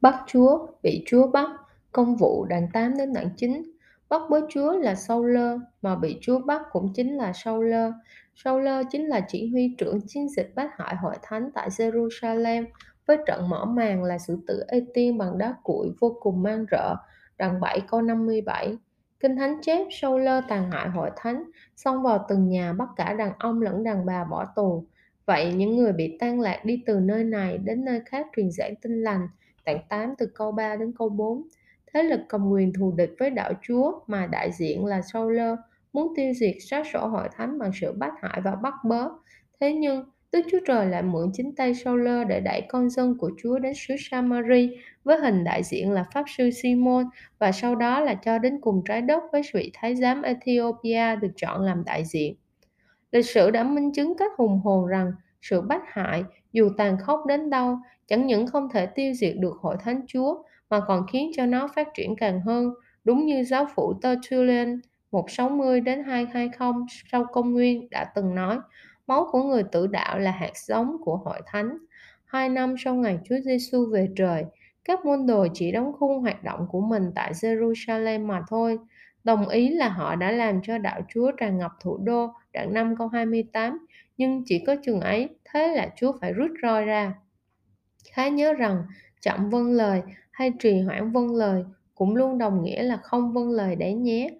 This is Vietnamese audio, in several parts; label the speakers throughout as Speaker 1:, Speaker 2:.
Speaker 1: Bắt Chúa, bị Chúa bắt, công vụ đoạn 8 đến đoạn 9. Bắt bớ Chúa là Saul, mà bị Chúa bắt cũng chính là sâu lơ. Sâu lơ chính là chỉ huy trưởng chiến dịch bắt hại hội thánh tại Jerusalem, với trận mở màn là sự tử ê tiên bằng đá cuội vô cùng mang rợ. Đoạn 7 câu 57 Kinh Thánh chép Saul tàn hại hội thánh, xông vào từng nhà bắt cả đàn ông lẫn đàn bà bỏ tù. Vậy những người bị tan lạc đi từ nơi này đến nơi khác truyền giảng tin lành, đoạn 8 từ câu 3 đến câu 4. Thế lực cầm quyền thù địch với đạo Chúa mà đại diện là Sauler muốn tiêu diệt sát sổ hội thánh bằng sự bắt hại và bắt bớ. Thế nhưng, Đức Chúa Trời lại mượn chính tay Sauler để đẩy con dân của Chúa đến xứ Samari với hình đại diện là Pháp sư Simon và sau đó là cho đến cùng trái đất với vị thái giám Ethiopia được chọn làm đại diện. Lịch sử đã minh chứng cách hùng hồn rằng sự bách hại, dù tàn khốc đến đâu, chẳng những không thể tiêu diệt được hội thánh Chúa, mà còn khiến cho nó phát triển càng hơn, đúng như giáo phụ Tertullian 160 đến 220 sau công nguyên đã từng nói, máu của người tử đạo là hạt giống của hội thánh. Hai năm sau ngày Chúa Giêsu về trời, các môn đồ chỉ đóng khung hoạt động của mình tại Jerusalem mà thôi, đồng ý là họ đã làm cho đạo Chúa tràn ngập thủ đô, đoạn 5 câu 28, nhưng chỉ có chừng ấy, thế là Chúa phải rút roi ra. Khá nhớ rằng, chậm vâng lời hay trì hoãn vâng lời cũng luôn đồng nghĩa là không vâng lời đấy nhé.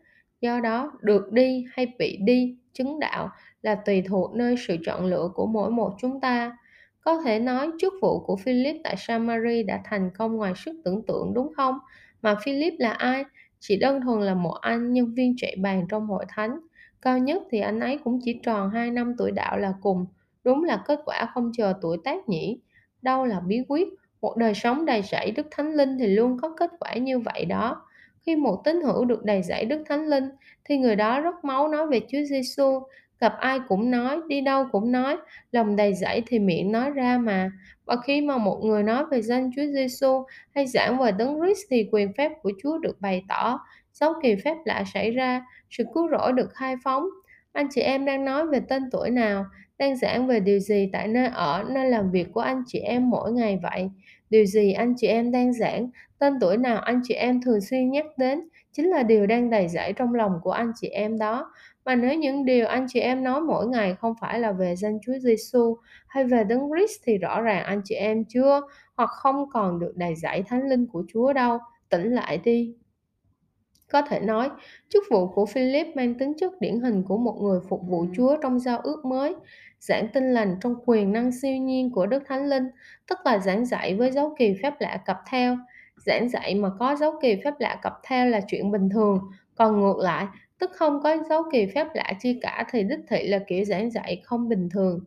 Speaker 1: Do đó, được đi hay bị đi, chứng đạo là tùy thuộc nơi sự chọn lựa của mỗi một chúng ta. Có thể nói chức vụ của Philip tại Samari đã thành công ngoài sức tưởng tượng đúng không? Mà Philip là ai? Chỉ đơn thuần là một anh nhân viên chạy bàn trong hội thánh. Cao nhất thì anh ấy cũng chỉ tròn 2 năm tuổi đạo là cùng. Đúng là kết quả không chờ tuổi tác nhỉ. Đâu là bí quyết? Một đời sống đầy rẫy Đức Thánh Linh thì luôn có kết quả như vậy đó. Khi một tín hữu được đầy rẫy Đức Thánh Linh thì người đó rất máu nói về Chúa Giêsu, gặp ai cũng nói, đi đâu cũng nói, lòng đầy dẫy thì miệng nói ra mà. Và khi mà một người nói về danh Chúa Giêsu hay giảng về Đấng Christ thì quyền phép của Chúa được bày tỏ, dấu kỳ phép lạ xảy ra, sự cứu rỗi được khai phóng. Anh chị em đang nói về tên tuổi nào, đang giảng về điều gì tại nơi ở, nơi làm việc của anh chị em mỗi ngày vậy? Điều gì anh chị em đang giảng, tên tuổi nào anh chị em thường xuyên nhắc đến, chính là điều đang đầy dẫy trong lòng của anh chị em đó. Mà nếu những điều anh chị em nói mỗi ngày không phải là về danh Chúa Giêsu hay về Đấng Christ thì rõ ràng anh chị em chưa hoặc không còn được đầy dẫy thánh linh của Chúa đâu. Tỉnh lại đi. Có thể nói, chức vụ của Philip mang tính chất điển hình của một người phục vụ Chúa trong giao ước mới, giảng tin lành trong quyền năng siêu nhiên của Đức Thánh Linh, tức là giảng dạy với dấu kỳ phép lạ cập theo. Giảng dạy mà có dấu kỳ phép lạ cập theo là chuyện bình thường, còn ngược lại, tức không có dấu kỳ phép lạ chi cả thì đích thị là kiểu giảng dạy không bình thường.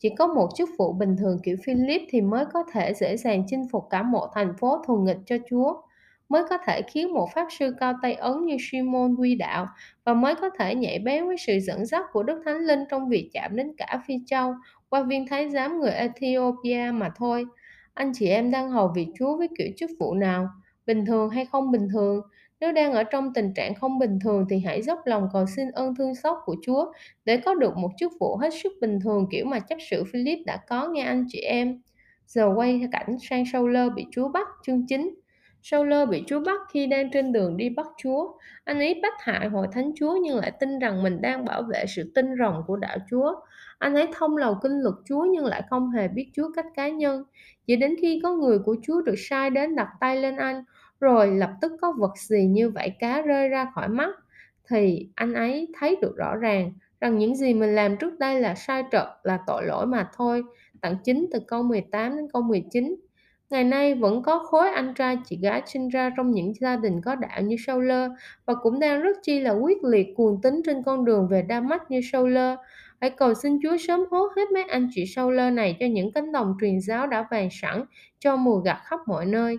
Speaker 1: Chỉ có một chức vụ bình thường kiểu Philip thì mới có thể dễ dàng chinh phục cả một thành phố thù nghịch cho Chúa, mới có thể khiến một pháp sư cao tay ấn như Simon quy đạo và mới có thể nhảy bén với sự dẫn dắt của Đức Thánh Linh trong việc chạm đến cả Phi Châu qua viên thái giám người Ethiopia mà thôi. Anh chị em đang hầu vị Chúa với kiểu chức vụ nào? Bình thường hay không bình thường? Nếu đang ở trong tình trạng không bình thường thì hãy dốc lòng cầu xin ơn thương xót của Chúa để có được một chức vụ hết sức bình thường kiểu mà chấp sự Philip đã có nghe anh chị em. Giờ quay cảnh sang Sauler bị Chúa bắt chương 9. Sauler bị Chúa bắt khi đang trên đường đi bắt Chúa. Anh ấy bắt hại hội thánh Chúa nhưng lại tin rằng mình đang bảo vệ sự tinh rồng của đạo Chúa. Anh ấy thông lầu kinh luật Chúa nhưng lại không hề biết Chúa cách cá nhân. Chỉ đến khi có người của Chúa được sai đến đặt tay lên anh, rồi lập tức có vật gì như vậy cá rơi ra khỏi mắt, thì anh ấy thấy được rõ ràng rằng những gì mình làm trước đây là sai trật, là tội lỗi mà thôi. Tặng 9 từ câu 18 đến câu 19. Ngày nay vẫn có khối anh trai chị gái sinh ra trong những gia đình có đạo như Saul và cũng đang rất chi là quyết liệt cuồng tính trên con đường về Đa Mách như Saul. Hãy cầu xin Chúa sớm hốt hết mấy anh chị Saul này cho những cánh đồng truyền giáo đã vàng sẵn cho mùa gặt khắp mọi nơi.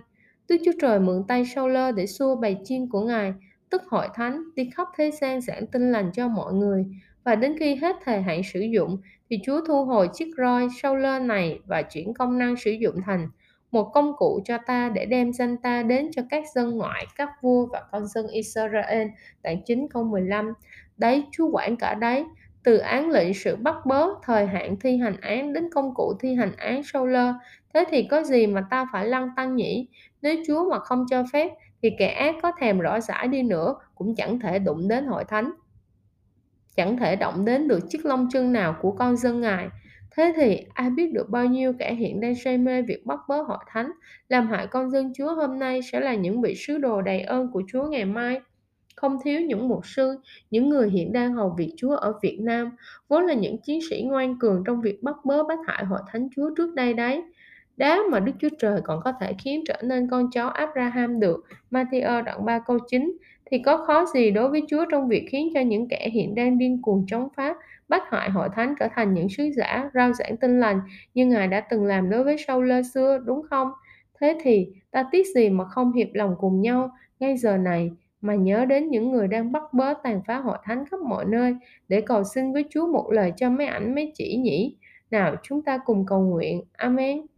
Speaker 1: Đức Chúa Trời mượn tay Saul để xua bầy chiên của Ngài, tức hội thánh, đi khắp thế gian giảng tin lành cho mọi người. Và đến khi hết thời hạn sử dụng, thì Chúa thu hồi chiếc roi Saul này và chuyển công năng sử dụng thành một công cụ cho ta để đem danh ta đến cho các dân ngoại, các vua và con dân Israel. Đoạn 9 câu 15 Đấy, Chúa quản cả đấy. Từ án lệnh sự bắt bớ, thời hạn thi hành án đến công cụ thi hành án Saul, Thế thì có gì mà ta phải lăn tăng nhỉ? Nếu Chúa mà không cho phép, thì kẻ ác có thèm rõ rãi đi nữa cũng chẳng thể đụng đến hội thánh. Chẳng thể động đến được chiếc lông chân nào của con dân ngài. Thế thì ai biết được bao nhiêu kẻ hiện đang say mê việc bắt bớ hội thánh làm hại con dân chúa hôm nay sẽ là những vị sứ đồ đầy ơn của chúa ngày mai. Không thiếu những mục sư những người hiện đang hầu việc chúa ở việt nam vốn là những chiến sĩ ngoan cường trong việc bắt bớ bắt hại hội thánh chúa trước đây đấy đá mà Đức Chúa Trời còn có thể khiến trở nên con cháu Abraham được. Matthew đoạn 3 câu 9 thì có khó gì đối với Chúa trong việc khiến cho những kẻ hiện đang điên cuồng chống phá, bắt hại hội thánh trở thành những sứ giả, rao giảng tin lành như Ngài đã từng làm đối với Sâu lơ xưa, đúng không? Thế thì ta tiếc gì mà không hiệp lòng cùng nhau ngay giờ này mà nhớ đến những người đang bắt bớ tàn phá hội thánh khắp mọi nơi để cầu xin với Chúa một lời cho mấy ảnh mấy chỉ nhỉ. Nào chúng ta cùng cầu nguyện. Amen.